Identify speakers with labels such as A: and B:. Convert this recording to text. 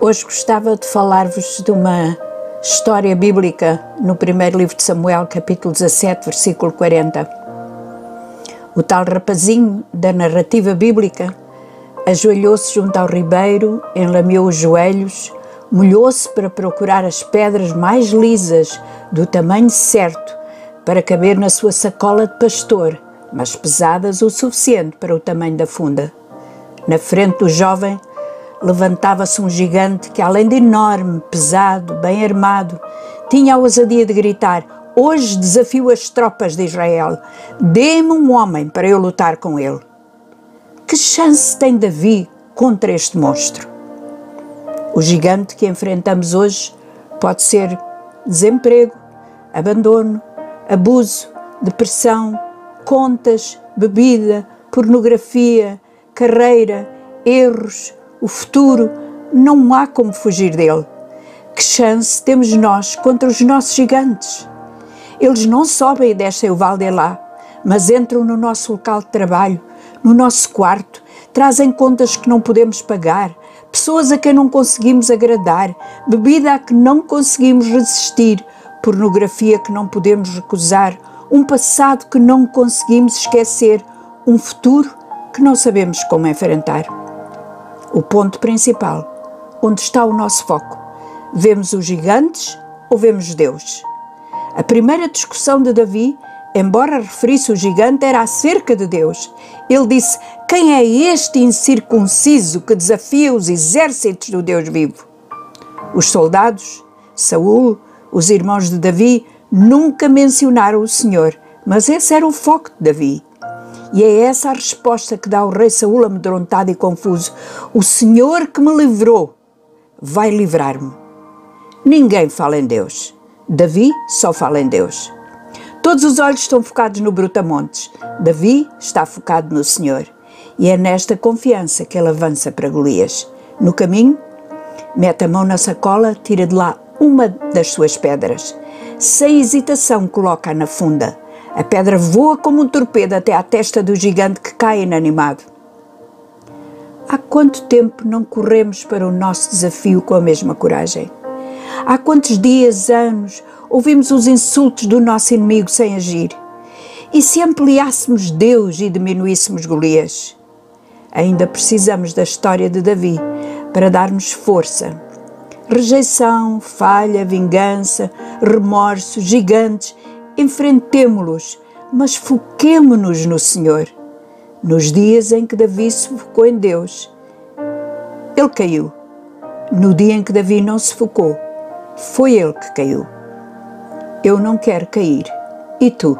A: Hoje gostava de falar-vos de uma história bíblica no primeiro livro de Samuel, capítulo 17, versículo 40. O tal rapazinho da narrativa bíblica ajoelhou-se junto ao ribeiro, enlameou os joelhos, molhou-se para procurar as pedras mais lisas, do tamanho certo, para caber na sua sacola de pastor, mas pesadas o suficiente para o tamanho da funda. Na frente do jovem levantava-se um gigante que, além de enorme, pesado, bem armado, tinha a ousadia de gritar: Hoje desafio as tropas de Israel. Dê-me um homem para eu lutar com ele. Que chance tem Davi contra este monstro? O gigante que enfrentamos hoje pode ser desemprego, abandono, abuso, depressão, contas, bebida, pornografia, carreira, erros, o futuro, não há como fugir dele. Que chance temos nós contra os nossos gigantes? Eles não sobem e descem o vale lá, mas entram no nosso local de trabalho, no nosso quarto, trazem contas que não podemos pagar, pessoas a quem não conseguimos agradar, bebida a que não conseguimos resistir, pornografia que não podemos recusar, um passado que não conseguimos esquecer, um futuro que não sabemos como enfrentar o ponto principal, onde está o nosso foco. Vemos os gigantes ou vemos Deus? A primeira discussão de Davi, embora referisse o gigante, era acerca de Deus. Ele disse: Quem é este incircunciso que desafia os exércitos do Deus vivo? Os soldados, Saul, os irmãos de Davi, nunca mencionaram o Senhor, mas esse era o foco de Davi. E é essa a resposta que dá o rei Saul amedrontado e confuso: O Senhor que me livrou vai livrar-me. Ninguém fala em Deus. Davi só fala em Deus. Todos os olhos estão focados no Brutamontes. Davi está focado no Senhor. E é nesta confiança que ele avança para Golias. No caminho, mete a mão na sacola, tira de lá uma das suas pedras. Sem hesitação, coloca-a na funda a pedra voa como um torpedo até à testa do gigante que cai inanimado. Há quanto tempo não corremos para o nosso desafio com a mesma coragem? Há quantos dias, anos, ouvimos os insultos do nosso inimigo sem agir? E se ampliássemos Deus e diminuíssemos Golias? Ainda precisamos da história de Davi para darmos força. Rejeição, falha, vingança, remorso, gigantes enfrentemo-los, mas foquemo-nos no Senhor. Nos dias em que Davi se focou em Deus, ele caiu. No dia em que Davi não se focou, foi ele que caiu. Eu não quero cair. E tu?